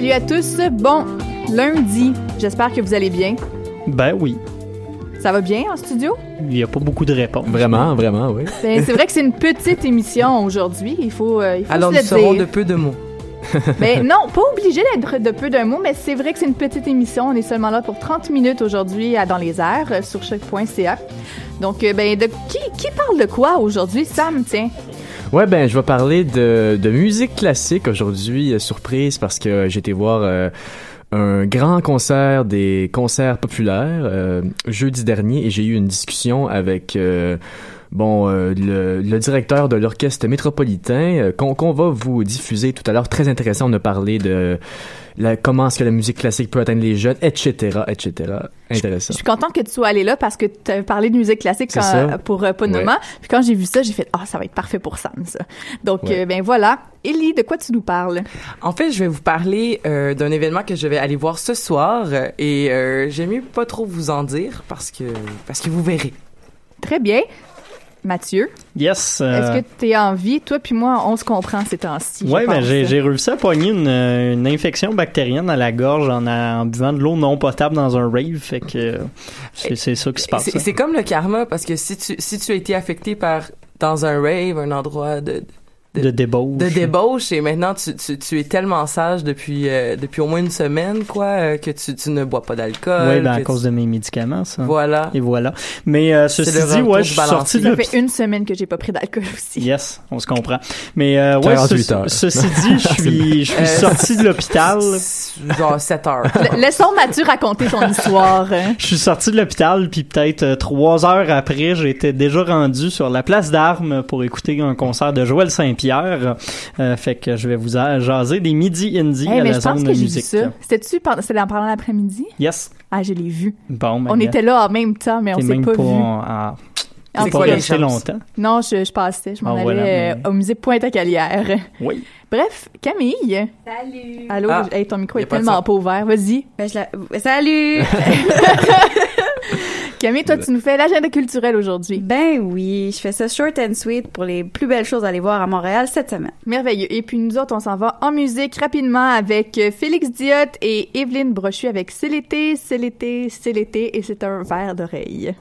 Salut à tous. Bon, lundi, j'espère que vous allez bien. Ben oui. Ça va bien en studio? Il n'y a pas beaucoup de réponses. Vraiment, vraiment, oui. Ben, c'est vrai que c'est une petite émission aujourd'hui. Il faut, euh, il faut Alors se nous le serons dire. de peu de mots. Ben, non, pas obligé d'être de peu d'un mot, mais c'est vrai que c'est une petite émission. On est seulement là pour 30 minutes aujourd'hui à Dans les airs euh, sur choc.ca. Donc, euh, ben, de qui, qui parle de quoi aujourd'hui? Sam, tiens. Ouais, ben, je vais parler de, de musique classique aujourd'hui, euh, surprise, parce que j'ai été voir euh, un grand concert des concerts populaires euh, jeudi dernier et j'ai eu une discussion avec. euh, Bon, euh, le, le directeur de l'orchestre métropolitain euh, qu'on qu'on va vous diffuser tout à l'heure, très intéressant, on a parlé de la, comment est-ce que la musique classique peut atteindre les jeunes, etc., etc. Intéressant. Je suis contente que tu sois allé là parce que tu as parlé de musique classique quand- ça. pour euh, Ponoma. Puis quand j'ai vu ça, j'ai fait « Ah, ça va être parfait pour Sam, ça. » Donc, Ouais. euh, ben voilà. Ellie, de quoi tu nous parles? En fait, je vais vous parler euh, d'un événement que je vais aller voir ce soir euh, et euh, j'aime mieux pas trop vous en dire parce que parce que vous verrez. Très bien. Mathieu, Yes. euh, est-ce que tu es en vie? Toi puis moi, on se comprend ces temps-ci. Ouais, ben j'ai réussi à pogner une, euh, une infection bactérienne à la gorge en, en buvant de l'eau non potable dans un rave, fait que euh, c'est ça qui se passe. C'est c'est comme le karma parce que si tu si tu as été affecté par dans un rave, un endroit de de débauche. de débauche et maintenant tu, tu, tu es tellement sage depuis euh, depuis au moins une semaine quoi euh, que tu, tu ne bois pas d'alcool. Oui, ben à cause tu- de mes médicaments, ça. Voilà. Et voilà. Mais euh, ceci dit, ouais, je suis sorti de Ça fait une semaine que j'ai pas pris d'alcool aussi. Yes, on se comprend. Mais euh, ouais, 48 ce- heures. ceci dit, je suis, je suis Euh, sorti de l'hôpital. Genre 7 heures. La- Laissons Mathieu raconter son histoire. hein. Je suis sorti de l'hôpital, puis peut-être euh, trois heures après, j'étais déjà rendu sur la place d'armes pour écouter un concert de Joël Saint-Pierre. Euh, fait que je vais vous jaser des midi indie Hey, à mais la je pense zone que j'ai vu musique. ça. C'était-tu pendant, c'était pendant l'après-midi? Yes. Ah, je l'ai vu. Bon, ben, on était là en même temps, mais on s'est pas, pas, vu. en- En C'est les resté longtemps. Non, je, je passais. Je m'en Ah, allais voilà, mais- euh, au musée Pointe-à-Calière. Oui. Bref, Camille. Salut. Allô, Ah, hey, ton micro est pas de tellement son. pas ouvert. Vas-y. Ben, la- Salut. Camille, toi, tu nous fais l'agenda culturel aujourd'hui. ben oui, je fais ça short and sweet pour les plus belles choses à aller voir à Montréal cette semaine. Merveilleux. Et puis nous autres, on s'en va en musique rapidement avec euh, Félix Diot et Evelyne Brochu avec C'est l'été, c'est l'été, c'est l'été et c'est un verre d'oreille.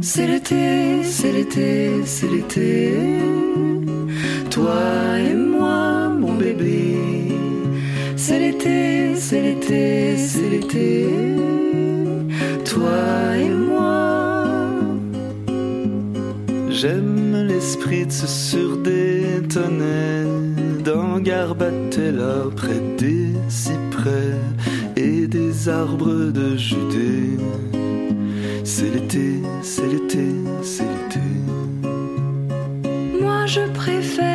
C'est l'été, c'est l'été, c'est l'été. Toi et moi, mon bébé. C'est l'été, c'est l'été, c'est l'été. Toi et moi. J'aime l'esprit de ce sur des tonnelles dans Garbatella près des cyprès et des arbres de Judée. C'est l'été, c'est l'été, c'est l'été. Moi je préfère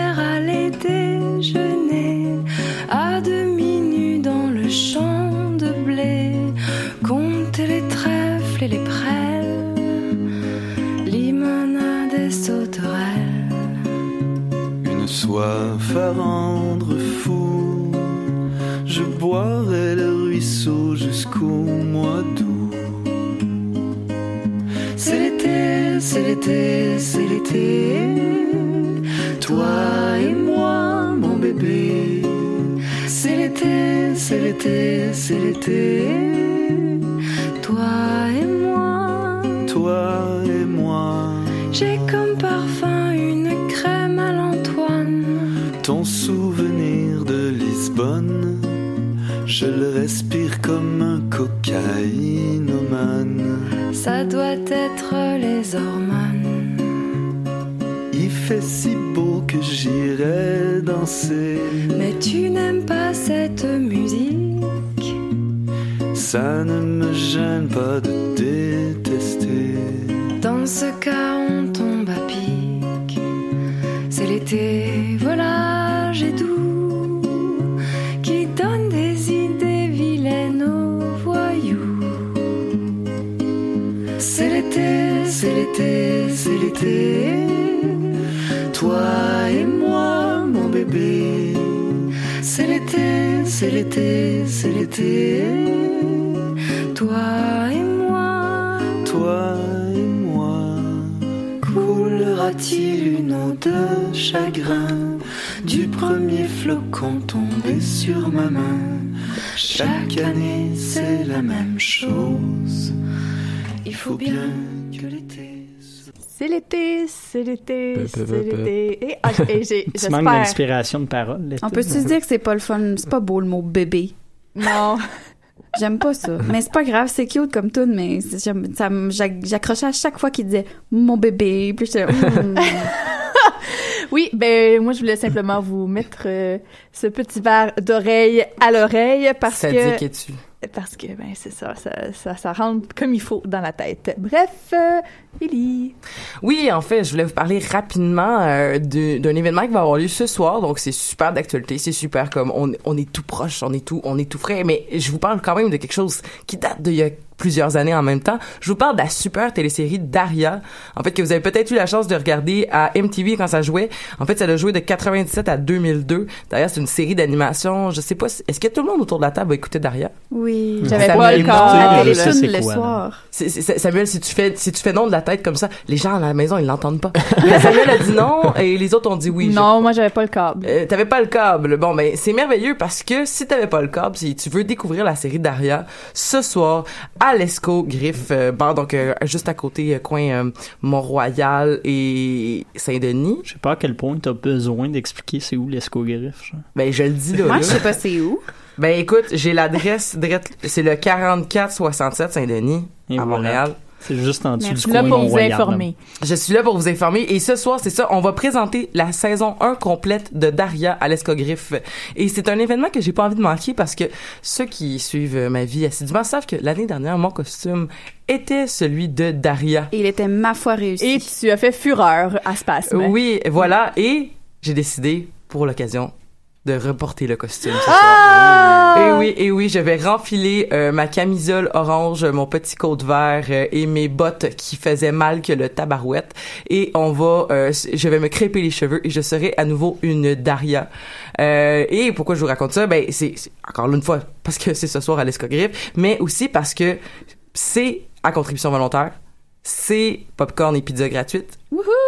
c'est l'été, c'est l'été. Toi et moi, mon bébé. C'est l'été, c'est l'été, c'est l'été. Je le respire comme un cocaïnomane. Ça doit être les hormones. Il fait si beau que j'irai danser. Mais tu n'aimes pas cette musique. ça ne me gêne pas de détester. Dans ce cas, on tombe à pic. C'est l'été, Toi et moi, mon bébé. C'est l'été, c'est l'été, c'est l'été. Toi et moi, Toi et moi. Coulera-t-il une eau de chagrin du premier flocon tombé sur ma main? Chaque année, c'est la même chose. Il faut bien. C'est l'été, c'est l'été, c'est l'été. Et, ah, et j'ai, Petit manque j'espère. d'inspiration de parole. l'été. On peut se dire que c'est pas le fun, c'est pas beau le mot bébé. Non. J'aime pas ça. Mais c'est pas grave, c'est cute comme tout, mais ça j'accrochais à chaque fois qu'il disait mon bébé. Puis j'étais hmm. Oui, ben moi je voulais simplement vous mettre euh, ce petit verre d'oreille à l'oreille parce Ça que dit que tu. Parce que ben c'est ça, ça, ça rentre comme il faut dans la tête. Bref, euh. Oui, en fait, je voulais vous parler rapidement euh, de- d'un événement qui va avoir lieu ce soir. Donc, c'est super d'actualité, c'est super comme on, on est tout proche, on est tout, on est tout frais. Mais je vous parle quand même de quelque chose qui date d'il y plusieurs années en même temps. Je vous parle de la super télésérie Daria. En fait, que vous avez peut-être eu la chance de regarder à MTV quand ça jouait. En fait, ça a joué de 97 à 2002. Daria, c'est une série d'animation. Je sais pas, si- est-ce que tout le monde autour de la table a écouté Daria? Oui. J'avais pas le corps. La c'est le soir. C'est- c'est- Samuel, si tu fais si tu fais non de la tête comme ça, les gens à la maison ils l'entendent pas. Mais Samuel a dit non et les autres ont dit oui. non, moi j'avais pas le câble. euh, t'avais pas le câble. Bon, ben c'est merveilleux parce que si t'avais pas le câble, si tu veux découvrir la série Daria ce soir à l'Esco Griffe, euh, bar donc euh, juste à côté euh, coin euh, Mont-Royal et Saint-Denis. Je sais pas à quel point t'as besoin d'expliquer c'est où l'escogriffe. genre. Ben je le dis là. Moi, je sais pas c'est où. Ben écoute, j'ai l'adresse direct- c'est le 4467 Saint-Denis Et à voilà. Montréal. C'est juste en dessous Merci. du là coin pour vous informer. Je suis là pour vous informer et ce soir, c'est ça, on va présenter la saison 1 complète de Daria à l'Escogriffe. Et c'est un événement que j'ai pas envie de manquer parce que ceux qui suivent ma vie assidûment savent que l'année dernière, mon costume était celui de Daria. Et il était ma foi réussi. Et tu as fait fureur à Spasme. Oui, voilà, et j'ai décidé pour l'occasion de reporter le costume ce soir. Ah! Et oui, et oui, je vais renfiler euh, ma camisole orange, mon petit coat vert euh, et mes bottes qui faisaient mal que le tabarouette. Et on va, euh, je vais me crêper les cheveux et je serai à nouveau une Daria. Euh, et pourquoi je vous raconte ça? Ben, c'est c'est- encore une fois parce que c'est ce soir à l'Escogriffe, mais aussi parce que c'est à contribution volontaire, c'est popcorn et pizza gratuite.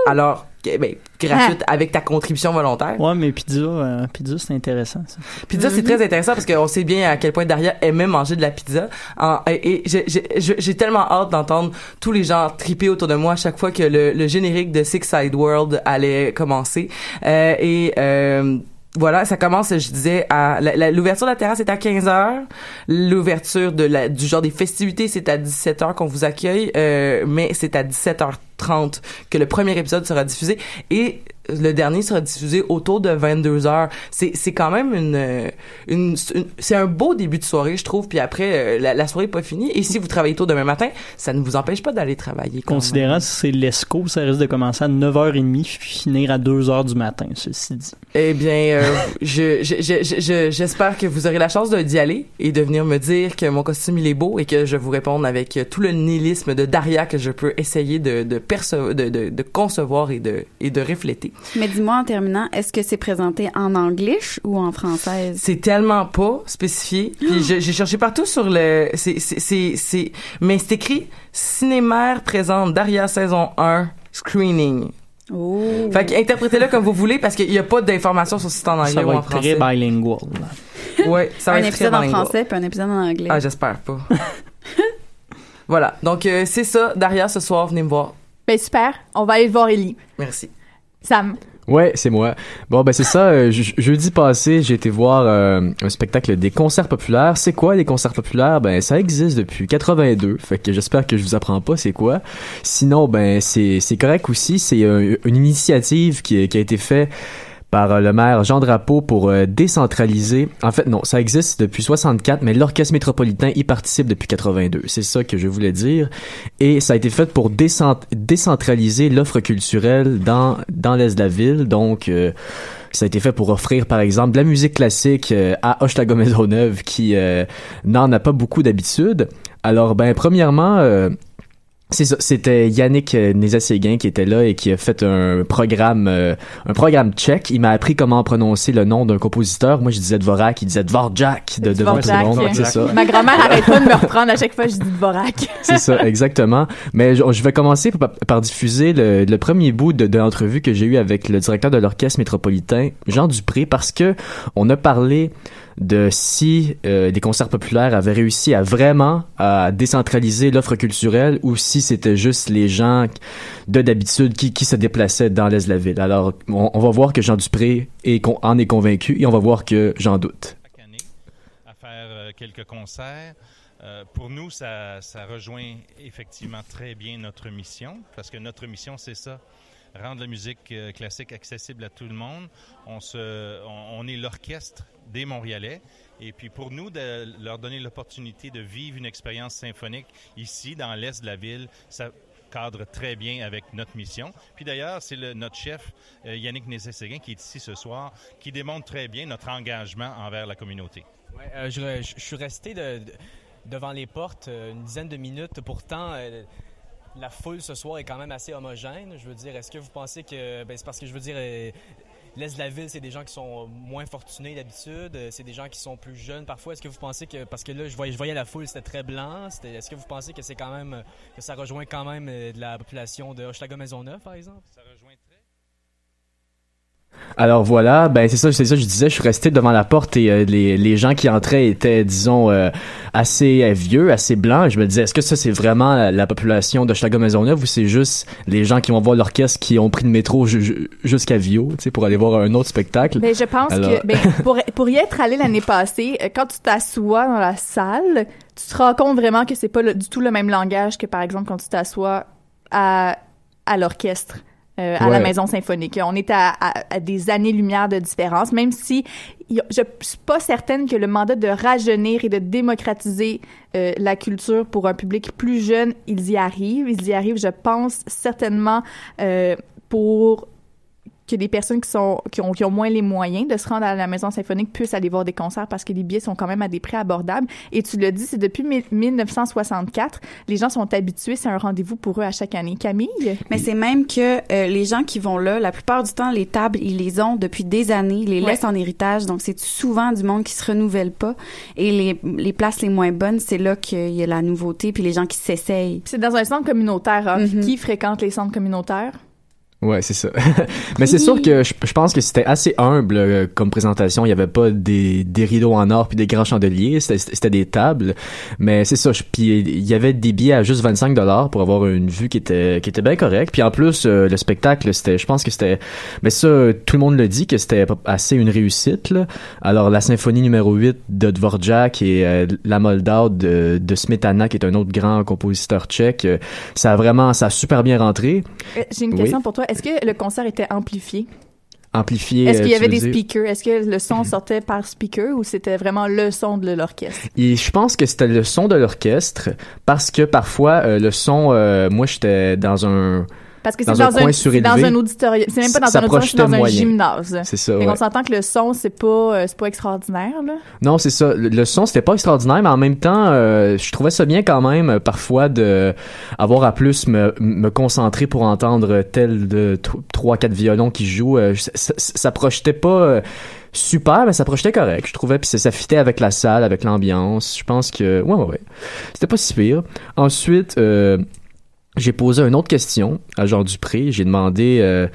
Alors, que- ben, gratuite avec ta contribution volontaire. Ouais, mais pizza, euh, pizza c'est intéressant. Ça. Pizza, c'est très intéressant parce qu'on sait bien à quel point Daria aimait manger de la pizza. En- et et j'ai- tellement hâte d'entendre tous les gens triper autour de moi à chaque fois que le, le générique de Six Side World allait commencer. Euh, et euh, voilà, ça commence, je disais, à l'ouverture de la terrasse est à 15 heures. L'ouverture de la, du genre des festivités, c'est à 17 heures qu'on vous accueille, euh, mais c'est à 17h30 que le premier épisode sera diffusé et le dernier sera diffusé autour de 22 heures. C'est c'est quand même une, euh, une, une- c'est un beau début de soirée, je trouve. Puis après, euh, la, la soirée est pas finie. Et si vous travaillez tôt demain matin, ça ne vous empêche pas d'aller travailler. quand même. Considérant si c'est l'ESCO, ça risque de commencer à 9h30 puis finir à 2h du matin, ceci dit. Eh bien, euh, je, je, je, je- je- j'espère que vous aurez la chance d'y aller et de venir me dire que mon costume il est beau et que je vous réponde avec tout le nihilisme de Daria que je peux essayer de de, de, de, de concevoir et de et de refléter. Mais dis-moi en terminant, est-ce que c'est présenté en anglais ou en française? C'est tellement pas spécifié. Puis j'ai cherché partout sur le. C'est c'est c'est c'est. Mais c'est écrit Cinémaire présente Daria saison 1 screening. Oh. Fait que interprétez-le comme vous voulez parce qu'il y a pas d'informations sur si c'est en anglais Ça ou en être français. très bilingual. Ouais, ça va un être épisode très en français puis un épisode en anglais. Ah, j'espère pas. voilà. Donc euh, c'est ça. Daria ce soir, venez me voir. Ben super. On va aller voir Ellie. Merci. Sam. Ouais, c'est moi. Bon, ben c'est ça. euh, je- jeudi passé, j'ai été voir euh, un spectacle des concerts populaires. C'est quoi les concerts populaires? Ben ça existe depuis 82. Fait que j'espère que je vous apprends pas c'est quoi. Sinon, ben c'est c'est correct aussi. C'est euh, une initiative qui, qui a été faite par euh, le maire Jean Drapeau pour euh, décentraliser. En fait, non, ça existe depuis 64, mais l'orchestre métropolitain y participe depuis 82. C'est ça que je voulais dire. Et ça a été fait pour décent- décentraliser l'offre culturelle dans l'est de la ville. Donc euh, ça a été fait pour offrir, par exemple, de la musique classique à Hochelaga Maisonneuve qui n'en a pas beaucoup d'habitude. Alors, ben, premièrement, c'était Yannick euh, Nézet-Séguin qui était là et qui a fait un programme euh, un programme tchèque. Il m'a appris comment prononcer le nom d'un compositeur. Moi, je disais Dvorak, il disait Dvorak de devant tout le Dvorak. monde. C'est ça. Ma grand-mère arrête pas de me reprendre à chaque fois que je dis Dvorak. C'est ça, exactement. Mais je, je vais commencer par, par diffuser le, le premier bout de, de l'entrevue que j'ai eu avec le directeur de l'orchestre métropolitain, Jean Dupré, parce que on a parlé de si euh, les concerts populaires avaient réussi à vraiment à décentraliser l'offre culturelle ou si c'était juste les gens de d'habitude qui, qui se déplaçaient dans l'est de la ville. Alors, on, va voir que Jean Dupré est, en est convaincu et on va voir que j'en doute. à faire euh, quelques concerts. Euh, pour nous, ça, ça rejoint effectivement très bien notre mission, parce que notre mission, c'est ça, rendre la musique euh, classique accessible à tout le monde. On, se, on, est l'orchestre des Montréalais, et puis pour nous, de leur donner l'opportunité de vivre une expérience symphonique ici, dans l'est de la ville, ça cadre très bien avec notre mission. Puis d'ailleurs, c'est notre chef, euh, Yannick Nézet-Séguin, qui est ici ce soir, qui démontre très bien notre engagement envers la communauté. Ouais, euh, je, suis resté de- de- devant les portes une dizaine de minutes. Pourtant, la foule ce soir est quand même assez homogène. Je veux dire, est-ce que vous pensez que. Ben, c'est parce que je veux dire. euh, L'Est de la ville, c'est des gens qui sont moins fortunés d'habitude, euh, c'est des gens qui sont plus jeunes parfois. Est-ce que vous pensez que, parce que là, je voyais, la foule, c'était très blanc, est-ce que vous pensez que c'est quand même, que ça rejoint quand même euh, de la population de Hochelaga Maisonneuve, par exemple? Alors voilà, ben c'est ça, c'est ça, je disais, je suis resté devant la porte et euh, les, les gens qui entraient étaient, disons, euh, assez euh, vieux, assez blancs. Je me disais, est-ce que ça c'est vraiment la, la population de Chicago Maisonneuve ou c'est juste les gens qui vont voir l'orchestre qui ont pris le métro ju- ju- jusqu'à Vio, tu sais, pour aller voir un autre spectacle? Ben, je pense Alors- que ben, pour, pour y être allé l'année passée, quand tu t'assois dans la salle, tu te rends compte vraiment que c'est pas le- du tout le même langage que par exemple quand tu t'assois à, à l'orchestre. Euh, à la maison symphonique. On est à, à- à des années-lumière de différence, même si je suis pas certaine que le mandat de rajeunir et de démocratiser euh, la culture pour un public plus jeune, ils y arrivent. Ils y arrivent, je pense, certainement euh, pour que des personnes qui sont qui ont, qui ont moins les moyens de se rendre à la maison symphonique puissent aller voir des concerts parce que les billets sont quand même à des prix abordables. Et tu l'as dit, c'est depuis mi- 1964. Les gens sont habitués, c'est un rendez-vous pour eux à chaque année. Camille? Mais c'est même que euh, les gens qui vont là, la plupart du temps, les tables, ils les ont depuis des années, ils les Ouais. laissent en héritage. Donc, c'est souvent du monde qui se renouvelle pas. Et les, les places les moins bonnes, c'est là qu'il y a la nouveauté, puis les gens qui s'essayent. C'est dans un centre communautaire. hein. Mhm. Qui fréquente les centres communautaires? Ouais, c'est ça. Mais c'est sûr que je, je pense que c'était assez humble euh, comme présentation. Il y avait pas des, des rideaux en or puis des grands chandeliers. C'était des tables. Mais c'est ça. je- Puis il y avait des billets à juste 25 dollars pour avoir une vue qui était qui était bien correcte. Puis en plus euh, le spectacle, c'était, je pense que c'était. Mais ça, tout le monde le dit que c'était assez une réussite. Là. Alors la symphonie numéro 8 de Dvorak et euh, la Moldau de, de Smetana, qui est un autre grand compositeur tchèque, ça a vraiment, ça a super bien rentré. J'ai une Oui. question pour toi. Est-ce que le concert était amplifié? Amplifié. Est-ce qu'il y euh, avait des speakers? Est-ce que le son sortait par speaker ou c'était vraiment le son de l'orchestre? Et je pense que c'était le son de l'orchestre parce que parfois euh, le son, euh, moi j'étais dans un, Parce que c'est Dans un dans, un, dans auditorium. C'est même pas dans un auditorium, c'est dans un moyen. gymnase. c'est ça. Ouais. qu'on s'entend que le son, c'est pas, euh, c'est pas extraordinaire, là. Non, c'est ça. Le, le son c'était pas extraordinaire, mais en même temps, euh, je trouvais ça bien quand même euh, parfois de avoir à plus me, me concentrer pour entendre tel de tr- trois quatre violons qui jouent. Euh, ça, ça, projetait pas. super mais ça projetait correct je trouvais puis ça, ça fitait avec la salle avec l'ambiance je pense que ouais ouais ouais c'était pas si pire ensuite euh, j'ai posé une autre question à Jean Dupré. J'ai demandé euh,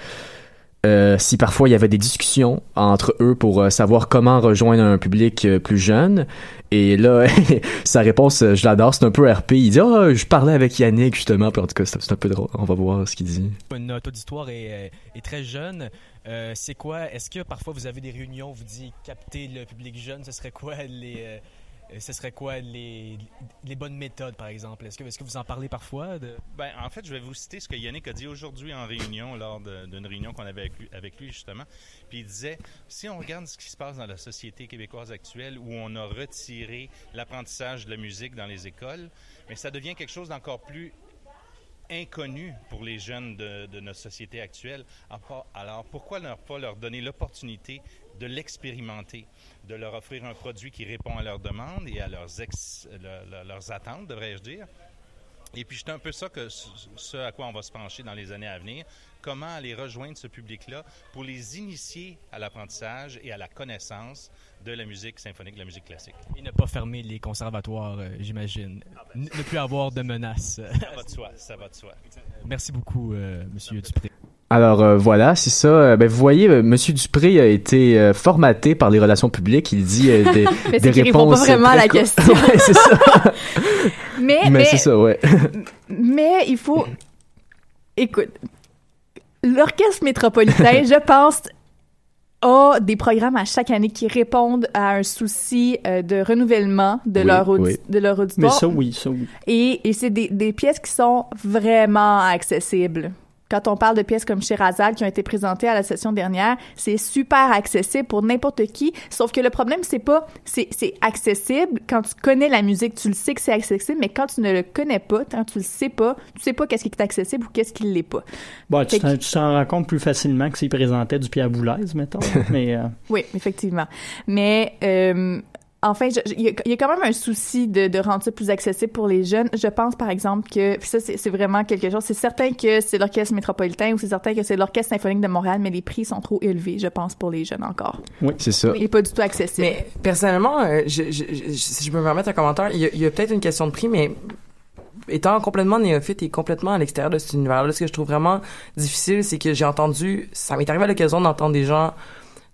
euh, si parfois il y avait des discussions entre eux pour euh, savoir comment rejoindre un public plus jeune. Et là, sa réponse, je l'adore, c'est un peu RP. Il dit « Ah, je parlais avec Yannick, justement. » Puis en tout cas, c'est un peu drôle. On va voir ce qu'il dit. Notre auditoire est, très jeune. C'est quoi? Est-ce que parfois vous avez des réunions, vous dites capter le public jeune Ce serait quoi les, ce serait quoi les, bonnes méthodes, par exemple? Est-ce que, vous en parlez parfois? De... Ben, en fait, je vais vous citer ce que Yannick a dit aujourd'hui en réunion, lors d'une réunion qu'on avait avec lui, justement. Puis il disait, si on regarde ce qui se passe dans la société québécoise actuelle, où on a retiré l'apprentissage de la musique dans les écoles, mais ça devient quelque chose d'encore plus inconnu pour les jeunes de, de notre société actuelle. Alors, pourquoi ne pas leur donner l'opportunité de l'expérimenter, de leur offrir un produit qui répond à leurs demandes et à leurs, ex- le- le- leurs attentes, devrais-je dire? Et puis, c'est un peu ça que ce à quoi on va se pencher dans les années à venir. Comment aller rejoindre ce public-là pour les initier à l'apprentissage et à la connaissance de la musique symphonique, de la musique classique. Et ne pas fermer les conservatoires, euh, j'imagine. N- Ne plus avoir de menaces. Ça va de soi, ça va de soi. Merci beaucoup, euh, Monsieur Dupré. Alors euh, voilà, c'est ça. Euh, Ben, vous voyez, euh, Monsieur Dupré a été euh, formaté par les relations publiques. Il dit euh, des, Mais des c'est qu'il répond réponses pas vraiment à la question. Ouais, c'est ça. Mais, Mais, mais, c'est ça, ouais. mais il faut. Écoute, l'Orchestre métropolitain, je pense, a des programmes à chaque année qui répondent à un souci euh, de renouvellement de, Oui, leur, oui. de leur Mais auditoire. ça, oui, ça, oui. Et, et c'est des, des pièces qui sont vraiment accessibles. Quand on parle de pièces comme Sherazade qui ont été présentées à la session dernière, c'est super accessible pour n'importe qui. Sauf que le problème, c'est pas, c'est, c'est accessible. Quand tu connais la musique, tu le sais que c'est accessible, mais quand tu ne le connais pas, quand tu le sais pas, tu sais pas qu'est-ce qui est accessible ou qu'est-ce qui l'est pas. Bon, tu Fait t'en- tu t'en rends compte plus facilement que s'il présentait du Pierre Boulez, mettons. mais euh, Oui, effectivement. Mais euh, enfin, il y, a- il y a quand même un souci de, de rendre ça plus accessible pour les jeunes. Je pense, par exemple, que puis ça, c'est vraiment quelque chose. C'est certain que c'est l'orchestre métropolitain ou c'est certain que c'est l'orchestre symphonique de Montréal, mais les prix sont trop élevés, je pense, pour les jeunes encore. Oui, c'est ça. Il est pas du tout accessible. Mais personnellement, euh, je, je- je- si je peux me permettre un commentaire, il y a, il y a peut-être une question de prix, mais étant complètement néophyte et complètement à l'extérieur de cet univers-là, ce que je trouve vraiment difficile, c'est que j'ai entendu, ça m'est arrivé à l'occasion d'entendre des gens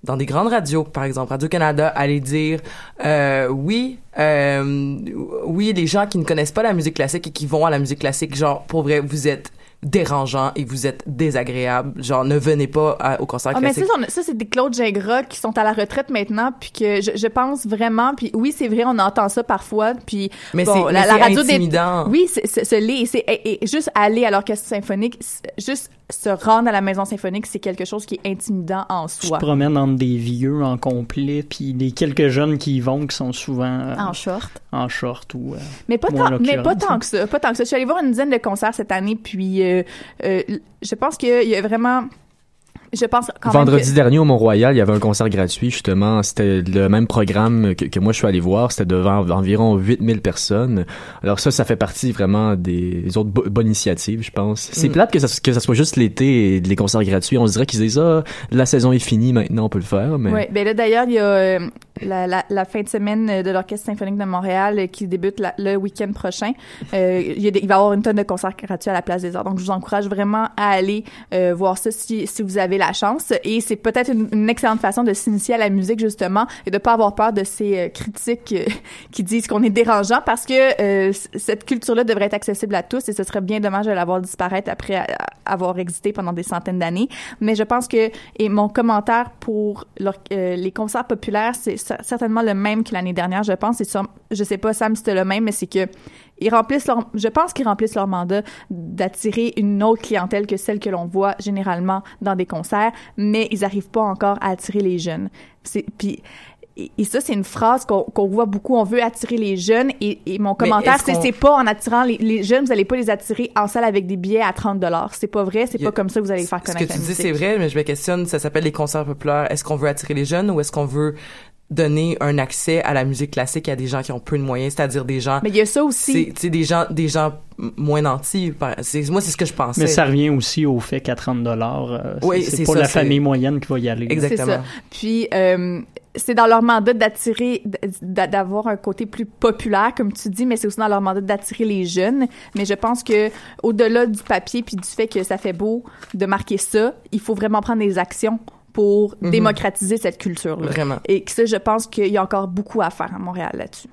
dans des grandes radios, par exemple Radio-Canada, aller dire euh, oui, euh, oui, les gens qui ne connaissent pas la musique classique et qui vont à la musique classique, genre, pour vrai, vous êtes dérangeant et vous êtes désagréable. Genre, ne venez pas à- au concert mais classique. ça, on- ça c'est des Claude Gingras qui sont à la retraite maintenant, puis que je, je pense vraiment, puis oui, c'est vrai, on entend ça parfois, puis Mais bon, c'est- la, mais la c'est radio des- intimidant. Oui, c'est c'est- juste aller à l'orchestre symphonique, juste se rendre à la maison symphonique, c'est quelque chose qui est intimidant en tu soi. te promènes entre des vieux en complet, puis des quelques jeunes qui y vont, qui sont souvent euh, En short. en short ou. euh, Mais pas, tant, mais pas tant que ça, pas tant que ça. Je suis allée voir une dizaine de concerts cette année, puis euh, euh, je pense qu'il y a vraiment, je pense quand Vendredi que- dernier au Mont-Royal, il y avait un concert gratuit, justement. C'était le même programme que, que moi je suis allé voir. C'était devant environ 8000 personnes. Alors ça, ça fait partie vraiment des autres bo- bonnes initiatives, je pense. C'est Mm. plate que ça, que ça soit juste l'été et les concerts gratuits. On se dirait qu'ils disent, ah, la saison est finie, maintenant on peut le faire. Mais... Oui, ben là d'ailleurs, il y a euh, la, la, fin de semaine de l'Orchestre symphonique de Montréal euh, qui débute le week-end prochain. Euh, il, y a des- il va y avoir une tonne de concerts gratuits à la Place des Arts. Donc, je vous encourage vraiment à aller euh, voir ça si, si vous avez la chance. Et c'est peut-être une, une excellente façon de s'initier à la musique, justement, et de pas avoir peur de ces euh, critiques euh, qui disent qu'on est dérangeant parce que cette culture-là devrait être accessible à tous et ce serait bien dommage de la voir disparaître après avoir existé pendant des centaines d'années. Mais je pense que, et mon commentaire pour les concerts populaires, c'est certainement le même que l'année dernière, je pense. Et sur- je sais pas, Sam, si c'était le même, mais c'est que ils remplissent leur, je pense qu'ils remplissent leur mandat d'attirer une autre clientèle que celle que l'on voit généralement dans des concerts, mais ils arrivent pas encore à attirer les jeunes. Puis, et, ça, c'est une phrase qu'on voit beaucoup. On veut attirer les jeunes. Et, et mon commentaire, c'est c'est pas en attirant les, les jeunes, vous allez pas les attirer en salle avec des billets à 30 C'est pas vrai. C'est pas comme ça que vous allez faire Ce connaître que tu dis, c'est vrai, mais je me questionne, ça s'appelle les concerts populaires. Est-ce qu'on veut attirer les jeunes ou est-ce qu'on veut donner un accès à la musique classique à des gens qui ont peu de moyens, c'est-à-dire des gens... Mais il y a ça aussi. C'est tu sais, des gens, des gens moins nantis. par- Moi, c'est ce que je pensais. Mais ça revient aussi au fait qu'à 30 dollars, Oui, c'est pas ça, la famille moyenne qui va y aller. C'est ça. Puis euh, c'est dans leur mandat d'attirer, d'a- d'avoir un côté plus populaire, comme tu dis, mais c'est aussi dans leur mandat d'attirer les jeunes. Mais je pense que au-delà du papier puis du fait que ça fait beau de marquer ça, il faut vraiment prendre des actions pour Mhm. démocratiser cette culture-là. Vraiment. Et que ça, je pense qu'il y a encore beaucoup à faire à Montréal là-dessus.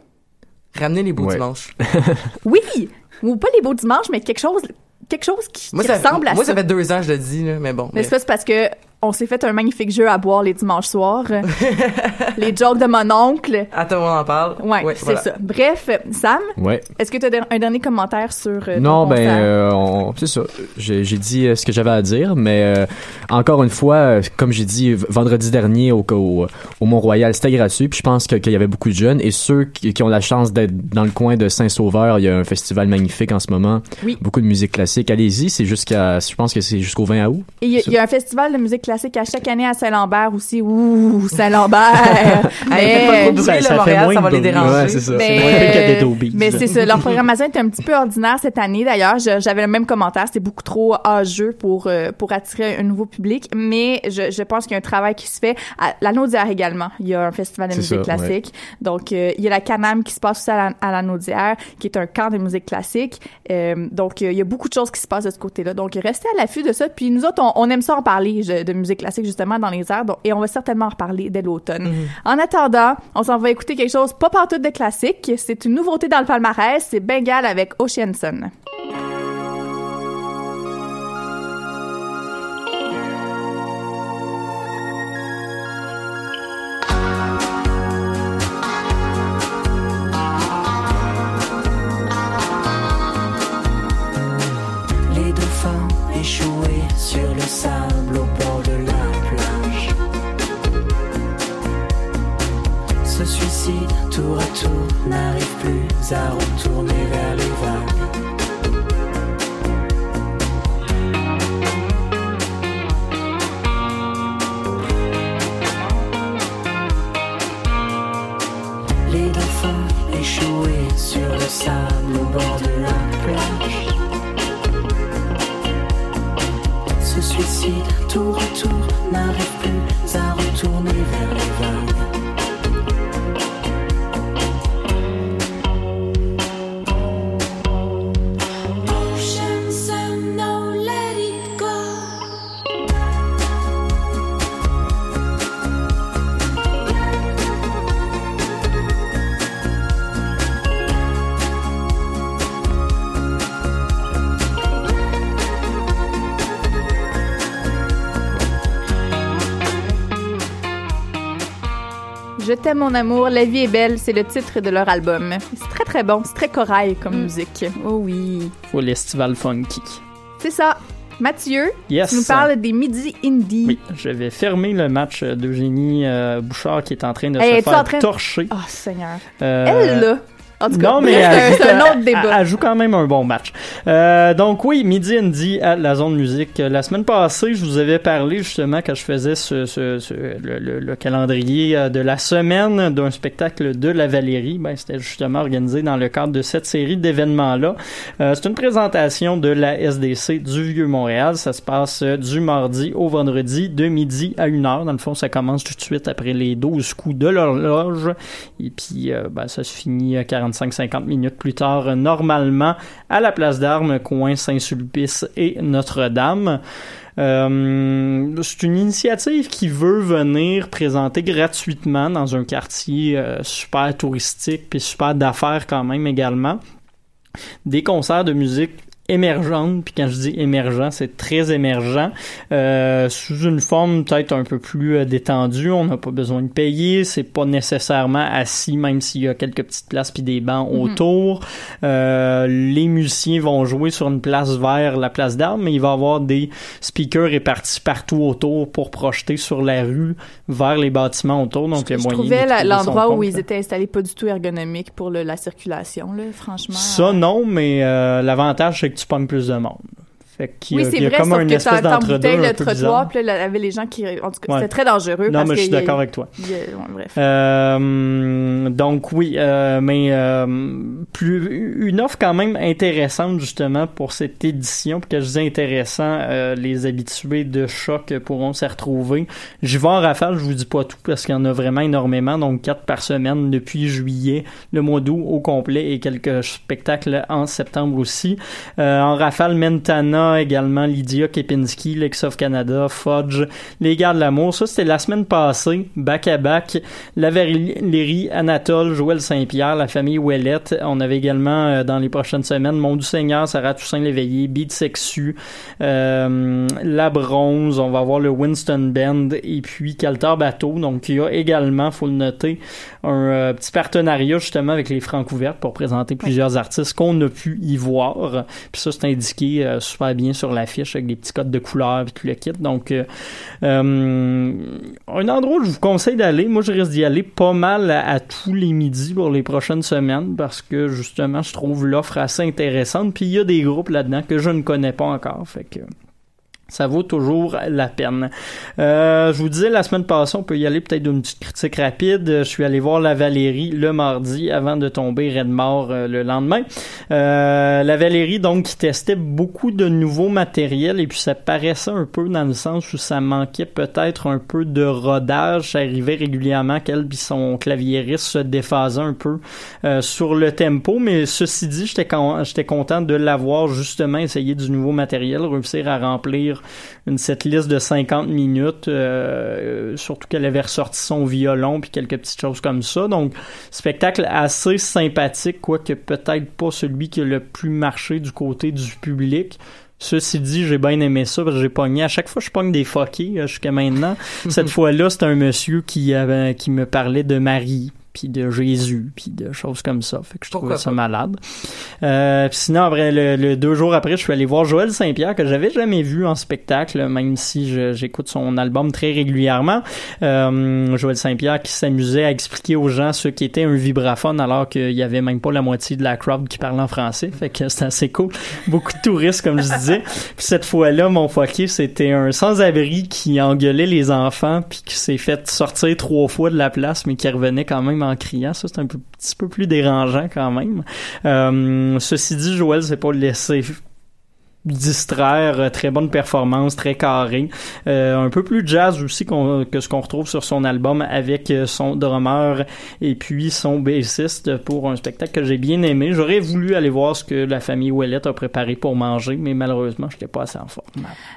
Ramener les beaux Ouais. dimanches. Oui, ou pas les beaux dimanches, mais quelque chose, quelque chose qui, Moi, qui ça, ressemble à moi, ça. ça fait deux ans que je le dis, là, mais bon. Mais pas- c'est parce que on s'est fait un magnifique jeu à boire les dimanches soirs. les jokes de mon oncle. Attends, on en parle. Ouais, Ouais, c'est voilà. ça. Bref, Sam, Ouais. est-ce que tu as un dernier commentaire sur euh, ton Non, ben, euh, on- c'est ça. J'ai j'ai dit euh, ce que j'avais à dire, mais euh, encore une fois, euh, comme j'ai dit vendredi dernier au, au, au Mont-Royal, c'était gratuit, puis je pense que- qu'il y avait beaucoup de jeunes, et ceux qui, qui ont la chance d'être dans le coin de Saint-Sauveur, il y a un festival magnifique en ce moment. Oui. Beaucoup de musique classique. Allez-y, c'est jusqu'à, je pense que c'est jusqu'au 20 août. Il y, y a un festival de musique classique à chaque année à Saint-Lambert aussi. Ouh, Saint-Lambert! Pas bruit, Ça- ça fait Montréal, moins ça va de les déranger. Ouais, c'est ça. Mais- C'est. Mais c'est ça, leur programmation est un petit peu ordinaire cette année. D'ailleurs, j'avais le même commentaire, c'était beaucoup trop âgeux pour euh, pour attirer un nouveau public. Mais je, je pense qu'il y a un travail qui se fait. À la Naudière également, il y a un festival de musique ça, classique. Donc euh, il y a la Canam qui se passe aussi à la, à la qui est un camp de musique classique. Euh, donc euh, il y a beaucoup de choses qui se passent de ce côté-là. Donc restez à l'affût de ça. Puis nous autres, on, on aime ça en parler je- de musique classique justement dans les airs. Donc, et on va certainement en reparler dès l'automne. En attendant, on s'en va écouter quelque chose pas partout de classique. C'est une nouveauté dans le palmarès. C'est Bengal avec Ocean Sun. Tour à tour, n'arrivent plus à retourner vers les vagues. Mon amour, la vie est belle, c'est le titre de leur album. C'est très très bon, c'est très corail comme musique. Oh oui. Faut l'estival funky. C'est ça. Mathieu, Yes. tu nous parles des Midi Indie. Oui, je vais fermer le match d'Eugénie euh, Bouchard qui est en train de se faire torcher. Oh Seigneur. Euh, Elle là. En tout cas, non, mais elle, c'est un- autre elle- débat. elle joue quand même un bon match. Euh, donc oui, Midi Indie à la zone musique. La semaine passée, je vous avais parlé justement quand je faisais ce, ce- ce- le, le- le calendrier euh, de la semaine d'un spectacle de la Valérie. Ben, c'était justement organisé dans le cadre de cette série d'événements-là. Euh, c'est une présentation de la SDC du Vieux-Montréal. Ça se passe euh, du mardi au vendredi de midi à 1 heure. Dans le fond, ça commence tout de suite après les 12 coups de l'horloge. Et puis, euh, ben, ça se finit à 45-50 minutes plus tard, normalement, à la place d'armes, coin Saint-Sulpice et Notre-Dame. Euh, c'est une initiative qui veut venir présenter gratuitement dans un quartier euh, super touristique puis super d'affaires quand même également des concerts de musique émergente, puis quand je dis émergent, c'est très émergent, euh, sous une forme peut-être un peu plus euh, détendue, on n'a pas besoin de payer, c'est pas nécessairement assis, même s'il y a quelques petites places puis des bancs Mhm. autour. Euh, les musiciens vont jouer sur une place vers la place d'armes, mais il va y avoir des speakers répartis partout autour pour projeter sur la rue vers les bâtiments autour, donc il y a Je moyen trouvais l'endroit où ils étaient installés pas du tout ergonomique pour le- la circulation, là, franchement. Ça, non, mais euh, l'avantage, c'est tu pognes plus de monde. Fait qu'il Oui, a, c'est vrai, comme sauf une que espèce d'entre-deux le trottoir, puis là, il y avait les gens qui... En tout cas, Ouais. c'était très dangereux. Non, parce mais je suis d'accord avec toi. il ouais, bref. Euh, donc oui, euh, mais euh, plus une offre quand même intéressante justement pour cette édition. Puis que je dis intéressant, euh, les habitués de choc pourront s'y retrouver. J'y vais en rafale, je vous dis pas tout parce qu'il y en a vraiment énormément, donc quatre par semaine depuis juillet, le mois d'août au complet et quelques spectacles en septembre aussi. Euh, en rafale, Mentana, Également Lydia Kepinski, Lex of Canada, Fudge, Les Gars de l'amour. Ça, c'était la semaine passée, back à back. La Anatole, Joël Saint-Pierre, la famille Ouellette. On avait également, euh, dans les prochaines semaines, Mon du Seigneur, Sarah Toussaint Léveillé, Beat Sexu, euh, La Bronze. On va avoir le Winston Band et puis Caltar Bateau. Donc, il y a également, faut le noter, un euh, petit partenariat justement avec les Francs ouvertes pour présenter plusieurs artistes qu'on a pu y voir. Puis ça, c'est indiqué euh, super bien sur l'affiche avec des petits codes de couleurs et tout le kit. Donc, euh, euh, un endroit où je vous conseille d'aller, moi je risque d'y aller pas mal à, à tous les midis pour les prochaines semaines parce que justement, je trouve l'offre assez intéressante. Puis il y a des groupes là-dedans que je ne connais pas encore. Fait que ça vaut toujours la peine. Euh, je vous disais la semaine passée, on peut y aller peut-être d'une petite critique rapide. Je suis allé voir la Valérie le mardi avant de tomber raide mort euh, le lendemain. Euh, la Valérie donc qui testait beaucoup de nouveaux matériels et puis ça paraissait un peu dans le sens où ça manquait peut-être un peu de rodage. Ça arrivait régulièrement qu'elle puis son claviériste se déphasaient un peu euh, sur le tempo, mais ceci dit, j'étais con- content de l'avoir justement essayé du nouveau matériel, réussir à remplir une setlist de 50 minutes, euh, surtout qu'elle avait ressorti son violon puis quelques petites choses comme ça. Donc, spectacle assez sympathique, quoique peut-être pas celui qui a le plus marché du côté du public. Ceci dit, j'ai bien aimé ça parce que j'ai pogné. À chaque fois, je pogne des fuckés euh, jusqu'à maintenant. Cette fois-là, c'est un monsieur qui avait, qui me parlait de Marie puis de Jésus, puis de choses comme ça. Fait que je trouvais Pourquoi ça pas? malade. Euh, puis sinon, après, le, le deux jours après, je suis allé voir Joël Saint-Pierre, que j'avais jamais vu en spectacle, même si j'écoute son album très régulièrement. Euh, Joël Saint-Pierre qui s'amusait à expliquer aux gens ce qu'était un vibraphone, alors qu'il y avait même pas la moitié de la crowd qui parlait en français. Fait que c'était assez cool. Beaucoup de touristes, comme je disais. Puis cette fois-là, mon foquet, c'était un sans-abri qui engueulait les enfants, puis qui s'est fait sortir trois fois de la place, mais qui revenait quand même en criant. Ça, c'est un peu- petit peu plus dérangeant quand même. Euh, ceci dit, Joël s'est pas laissé distraire, euh, très bonne performance, très carré, Euh, un peu plus jazz aussi que ce qu'on retrouve sur son album avec son drummer et puis son bassiste pour un spectacle que j'ai bien aimé. J'aurais voulu aller voir ce que la famille Ouellette a préparé pour manger, mais malheureusement, je n'étais pas assez en forme.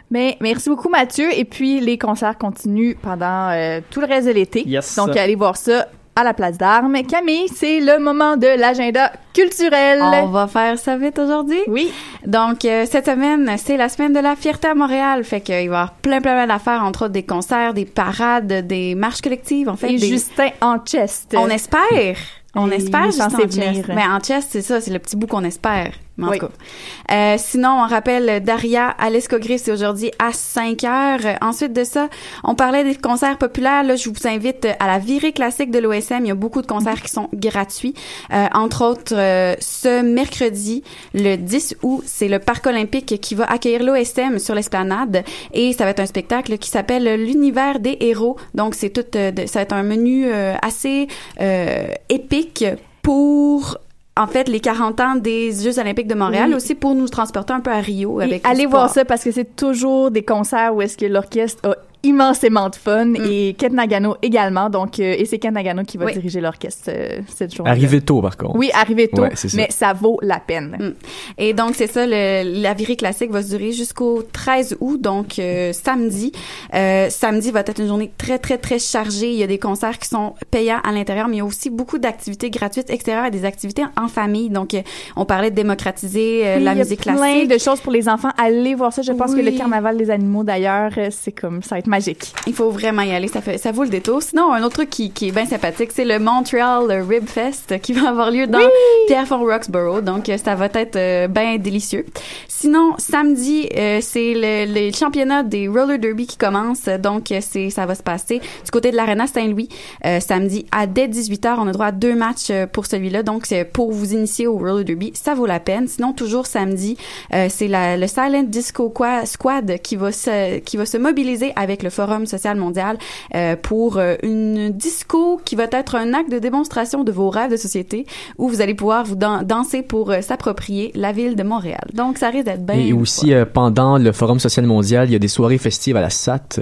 Mais merci beaucoup Mathieu. Et puis les concerts continuent pendant euh, tout le reste de l'été. Yes. Donc allez voir ça à la place d'armes. Camille, c'est le moment de l'agenda culturel. On va faire ça vite aujourd'hui? Oui. Donc, euh, cette semaine, c'est la semaine de la fierté à Montréal. Fait qu'il va y avoir plein, plein, plein d'affaires, entre autres des concerts, des parades, des marches collectives, en fait. Et des- Justin en chest. On espère. On espère Justin en chest. Mais en chest, c'est ça, c'est le petit bout qu'on espère. Mais en Oui. tout cas. Euh, sinon, on rappelle Daria à l'Escogriffe, c'est aujourd'hui à 5 heures. Ensuite de ça, on parlait des concerts populaires. Là, je vous invite à la virée classique de l'OSM. Il y a beaucoup de concerts qui sont gratuits. Euh, entre autres, euh, ce mercredi, le 10 août, c'est le Parc olympique qui va accueillir l'OSM sur l'esplanade. Et ça va être un spectacle qui s'appelle L'univers des héros. Donc, c'est tout, euh, ça va être un menu euh, assez euh, épique pour en fait les 40 ans des Jeux olympiques de Montréal Oui. aussi pour nous transporter un peu à Rio avec le allez voir ça parce que c'est toujours des concerts où est-ce que l'orchestre a immensément de fun et Ken Nagano également. Donc, euh, et c'est Ken Nagano qui va Oui. diriger l'orchestre euh, cette journée. Arrivé tôt, par contre. Oui, arrivé tôt, Ouais, c'est ça. mais ça vaut la peine. Mm. Et donc, c'est ça, le, la virée classique va se durer jusqu'au 13 août, donc euh, samedi. Euh, samedi va être une journée très, très, très chargée. Il y a des concerts qui sont payants à l'intérieur, mais il y a aussi beaucoup d'activités gratuites extérieures et des activités en famille. Donc, euh, on parlait de démocratiser euh, Oui, la il y a musique plein classique. de choses pour les enfants. Allez voir ça. Je pense que le carnaval des animaux, d'ailleurs, c'est comme ça va être magique. Il faut vraiment y aller, ça fait ça vaut le détour. Sinon, un autre truc qui, qui est bien sympathique, c'est le Montreal Rib Fest qui va avoir lieu dans Pierrefonds Roxborough. Donc euh, ça va être euh, bien délicieux. Sinon, samedi, euh, c'est le, le championnat des roller derby qui commence. Donc euh, c'est ça va se passer du côté de l'Arena Saint-Louis euh, samedi à dès 18h, on a droit à deux matchs euh, pour celui-là. Donc c'est pour vous initier au roller derby, ça vaut la peine. Sinon toujours samedi, euh, c'est la- le Silent Disco Qua- Squad qui va se qui va se mobiliser avec le Forum social mondial euh, pour euh, une disco qui va être un acte de démonstration de vos rêves de société où vous allez pouvoir vous dan- danser pour euh, s'approprier la ville de Montréal. Donc ça risque d'être bien Et aussi, pendant le Forum social mondial, il y a des soirées festives à la SAT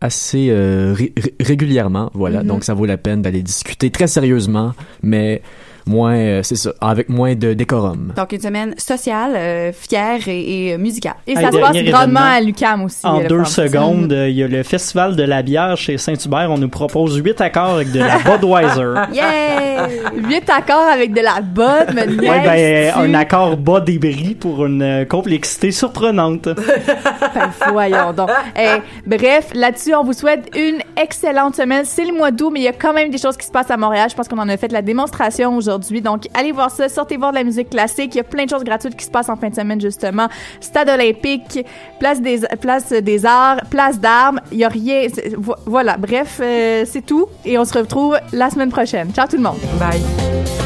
assez euh, ré- ré- régulièrement. Voilà, Mhm. donc ça vaut la peine d'aller discuter très sérieusement, mais moins, euh, c'est ça, avec moins de décorum. Donc, une semaine sociale, euh, fière et, et, euh, musicale. Et ça se passe grandement à l'UCAM aussi. En deux secondes, il y a le Festival de la bière chez Saint-Hubert. On nous propose huit accords avec de la Budweiser. Yeah! Huit accords avec de la botte, me Ouais, ben, un accord bas débris pour une complexité surprenante. Ben, voyons donc. Eh, bref, là-dessus, on vous souhaite une excellente semaine. C'est le mois d'août, mais il y a quand même des choses qui se passent à Montréal. Je pense qu'on en a fait la démonstration aujourd'hui. Donc, allez voir ça. Sortez voir de la musique classique. Il y a plein de choses gratuites qui se passent en fin de semaine, justement. Stade olympique, place des, place des arts, place d'armes. Il y a rien. Voilà. Bref, euh, c'est tout. Et on se retrouve la semaine prochaine. Ciao tout le monde. Bye.